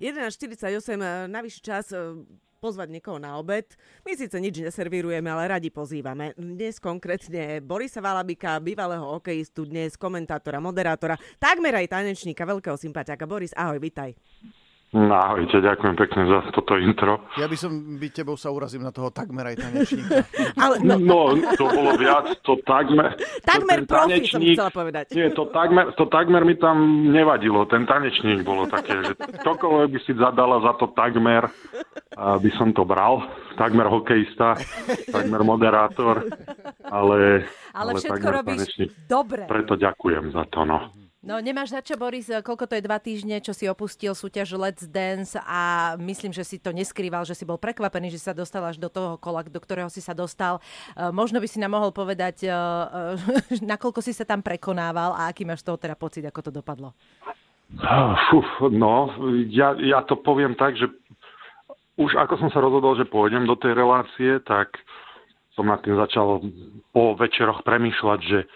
11.48, navyše čas e, pozvať niekoho na obed. My síce nič neservírujeme, ale radi pozývame. Dnes konkrétne Borisa Valabika, bývalého hokejistu, dnes komentátora, moderátora, takmer aj tanečníka, veľkého sympatiaka. Boris, ahoj, vitaj. No, ahojte, ďakujem pekne za toto intro. Ja by som byť tebou sa urazím na toho takmer aj tanečníka. Ale, no, no, to bolo viac, to takmer... Takmer to profi som chcela povedať. Nie, to takmer, to takmer mi tam nevadilo, ten tanečník bolo také, že ktokoľvek by si zadala za to takmer, by som to bral. Takmer hokejista, takmer moderátor, ale... Ale, ale všetko robíš tanečník. dobre. Preto ďakujem za to, no. No nemáš za čo, Boris, koľko to je dva týždne, čo si opustil súťaž Let's Dance a myslím, že si to neskrýval, že si bol prekvapený, že sa dostal až do toho kola, do ktorého si sa dostal. E, možno by si nám mohol povedať, e, e, nakoľko si sa tam prekonával a aký máš toho teda pocit, ako to dopadlo? Fuf, no, ja, ja to poviem tak, že už ako som sa rozhodol, že pôjdem do tej relácie, tak som nad tým začal po večeroch premýšľať, že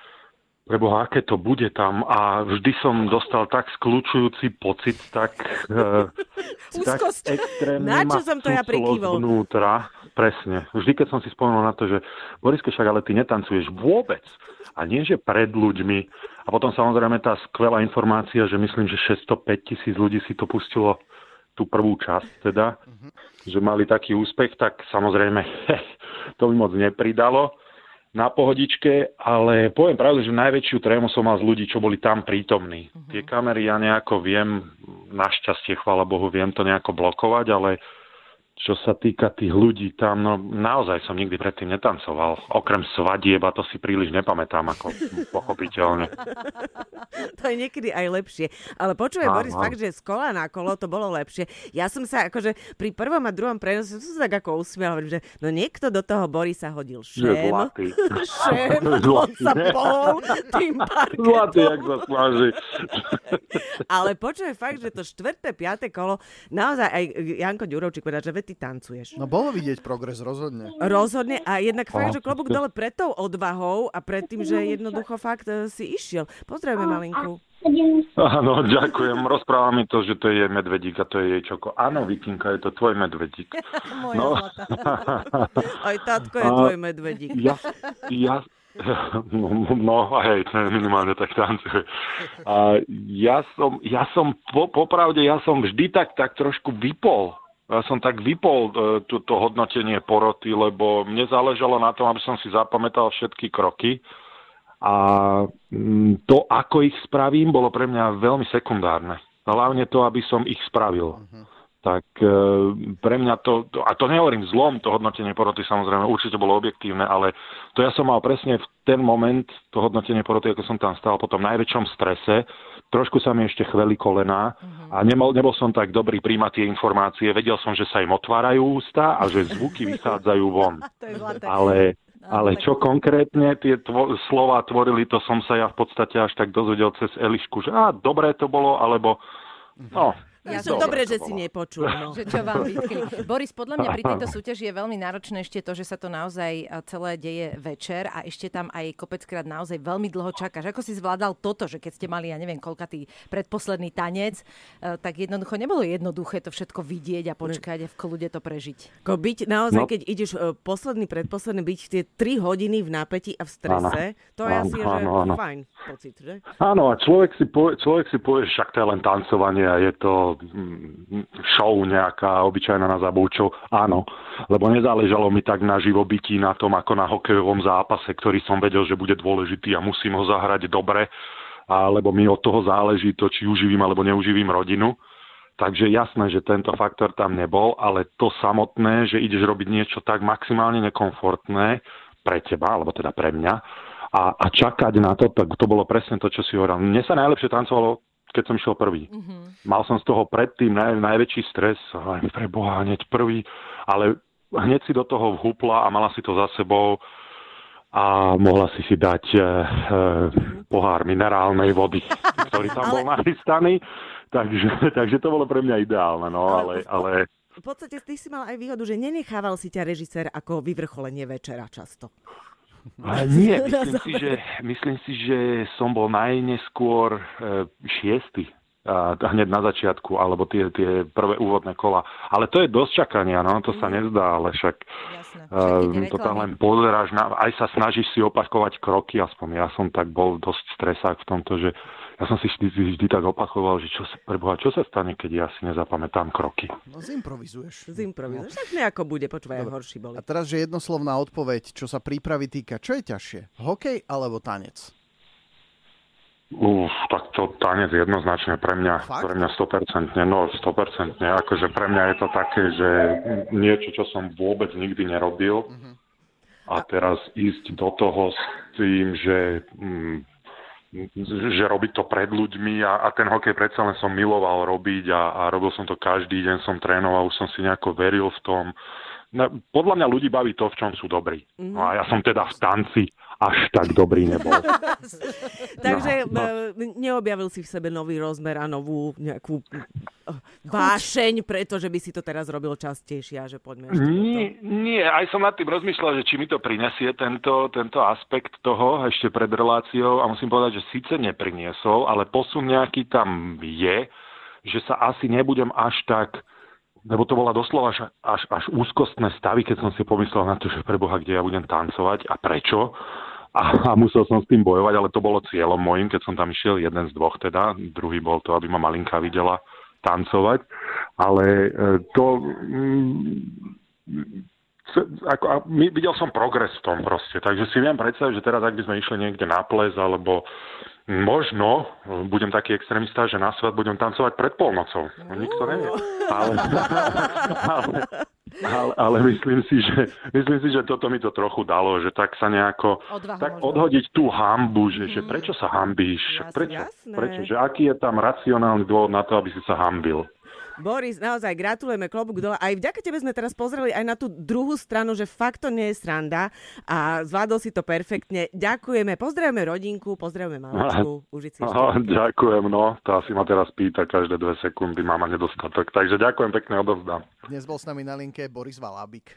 Preboha, aké to bude tam a vždy som dostal tak skľúčujúci pocit, tak, uh, tak extrémne Na čo som to ja prikývol? Vnútra, presne. Vždy, keď som si spomenul na to, že Boriske, však ale ty netancuješ vôbec. A nie, že pred ľuďmi. A potom samozrejme tá skvelá informácia, že myslím, že 605 tisíc ľudí si to pustilo tú prvú časť teda, uh-huh. že mali taký úspech, tak samozrejme to mi moc nepridalo na pohodičke, ale poviem pravdu, že najväčšiu trému som mal z ľudí, čo boli tam prítomní. Uh-huh. Tie kamery ja nejako viem, našťastie, chvála Bohu, viem to nejako blokovať, ale čo sa týka tých ľudí tam, no naozaj som nikdy predtým netancoval. Okrem svadieb a to si príliš nepamätám, ako pochopiteľne. to je niekedy aj lepšie. Ale počúvaj, Boris, fakt, že z kola na kolo to bolo lepšie. Ja som sa akože pri prvom a druhom prenose som sa tak ako usmial, že no niekto do toho Borisa hodil šém. šém, on sa pohol tým parketom. Zlatý, jak sa sláži. Ale počúvaj, fakt, že to štvrté, piaté kolo, naozaj aj Janko Ďurovčík povedal, že ty tancuješ. No bolo vidieť progres, rozhodne. Rozhodne a jednak fakt, že klobúk dole pred tou odvahou a pred tým, že jednoducho fakt e, si išiel. Pozdravujeme malinku. Áno, ďakujem. Rozpráva mi to, že to je medvedík a to je jej čoko. Áno, Vikinka, je to tvoj medvedík. Moja no. Aj tatko je a, tvoj medvedík. Ja, ja, No, no hej, minimálne tak tancuje. A ja som, ja som po, popravde, ja som vždy tak, tak trošku vypol som tak vypol e, to hodnotenie poroty, lebo mne záležalo na tom, aby som si zapamätal všetky kroky a mm, to, ako ich spravím, bolo pre mňa veľmi sekundárne. Hlavne to, aby som ich spravil. Uh-huh. Tak e, pre mňa to, a to nehovorím zlom, to hodnotenie poroty samozrejme určite bolo objektívne, ale to ja som mal presne v ten moment, to hodnotenie poroty, ako som tam stal po tom najväčšom strese, trošku sa mi ešte chveli kolena uh-huh. a nebol, nebol som tak dobrý príjmať tie informácie. Vedel som, že sa im otvárajú ústa a že zvuky vychádzajú von. Ale, ale čo konkrétne tie tvo- slova tvorili, to som sa ja v podstate až tak dozvedel cez Elišku, že á, dobré to bolo, alebo no, ja som dobre, že si nepočul. No. že čo vám vytkli. Boris, podľa mňa pri tejto súťaži je veľmi náročné ešte to, že sa to naozaj celé deje večer a ešte tam aj kopeckrát naozaj veľmi dlho čakáš. Ako si zvládal toto, že keď ste mali, ja neviem, tý predposledný tanec, e, tak jednoducho nebolo jednoduché to všetko vidieť a počkať a v kľude to prežiť. Ko byť naozaj, no. keď ideš e, posledný, predposledný, byť tie 3 hodiny v napätí a v strese, áno. to je asi, áno, že áno. fajn pocit, že? Áno, a človek si povie, človek si povie, však to je len tancovanie a je to show nejaká obyčajná na zabúčov. Áno, lebo nezáležalo mi tak na živobytí, na tom ako na hokejovom zápase, ktorý som vedel, že bude dôležitý a musím ho zahrať dobre, alebo mi od toho záleží to, či uživím alebo neuživím rodinu. Takže jasné, že tento faktor tam nebol, ale to samotné, že ideš robiť niečo tak maximálne nekomfortné pre teba, alebo teda pre mňa, a, a čakať na to, tak to bolo presne to, čo si hovoril. Mne sa najlepšie tancovalo keď som išiel prvý. Mm-hmm. Mal som z toho predtým naj, najväčší stres, aj pre Boha, hneď prvý, ale hneď si do toho vhúpla a mala si to za sebou a mohla si si dať e, e, pohár minerálnej vody, ktorý tam ale... bol nachystaný. Takže, takže to bolo pre mňa ideálne, no, ale, ale... V podstate ty si mal aj výhodu, že nenechával si ťa režisér ako vyvrcholenie večera často. Nie, myslím si, že, myslím si, že som bol najneskôr e, šiestý. a hneď na začiatku, alebo tie, tie prvé úvodné kola. Ale to je dosť čakania, no, to sa mhm. nezdá, ale však uh, to tam len pozeráš, na, aj sa snažíš si opakovať kroky, aspoň ja som tak bol dosť stresák v tomto, že ja som si vždy, vždy tak opakoval, že čo sa, preboha, čo sa stane, keď ja si nezapamätám kroky. No zimprovizuješ. Zimprovizuješ, no. tak nejako bude, počúvaj, horší boli. A teraz, že jednoslovná odpoveď, čo sa prípravy týka, čo je ťažšie? Hokej alebo tanec? Uf, tak to tanec jednoznačne pre mňa, Fakt? pre mňa 100%, no 100%, akože pre mňa je to také, že niečo, čo som vôbec nikdy nerobil uh-huh. a teraz ísť do toho s tým, že mm, že robiť to pred ľuďmi a, a ten hokej predsa len som miloval robiť a, a robil som to každý deň, som trénoval, už som si nejako veril v tom. No, podľa mňa ľudí baví to, v čom sú dobrí. No a ja som teda v tanci až tak dobrý nebol. Takže no, no. neobjavil si v sebe nový rozmer a novú nejakú eh, vášeň, pretože by si to teraz robil častejšie a že poďme ešte nie, nie, aj som nad tým rozmýšľal, že či mi to prinesie tento, tento aspekt toho ešte pred reláciou a musím povedať, že síce nepriniesol, ale posun nejaký tam je, že sa asi nebudem až tak lebo to bola doslova až, až, až úzkostné stavy, keď som si pomyslel na to, že preboha, kde ja budem tancovať a prečo. A, a musel som s tým bojovať, ale to bolo cieľom môjim, keď som tam išiel, jeden z dvoch teda, druhý bol to, aby ma malinka videla tancovať, ale e, to mm, ako, a my, videl som progres v tom proste, takže si viem predstaviť, že teraz ak by sme išli niekde na ples, alebo možno budem taký extrémista, že na svet budem tancovať pred polnocou. Nikto nevie. Ale, ale, ale, ale myslím, si, že, myslím si, že toto mi to trochu dalo, že tak sa nejako Odvahu tak možno. odhodiť tú hambu, že, mm. že prečo sa hambíš, jasne, prečo, jasné. prečo, že aký je tam racionálny dôvod na to, aby si sa hambil. Boris, naozaj gratulujeme klobúk dole. Aj vďaka tebe sme teraz pozreli aj na tú druhú stranu, že fakt to nie je sranda a zvládol si to perfektne. Ďakujeme, pozdravujeme rodinku, pozdravujeme maločku, užiť si Aha, Ďakujem, no, tá si ma teraz pýta každé dve sekundy, mama nedostatok. Takže ďakujem pekne, odovzdám. Dnes bol s nami na linke Boris Valábik.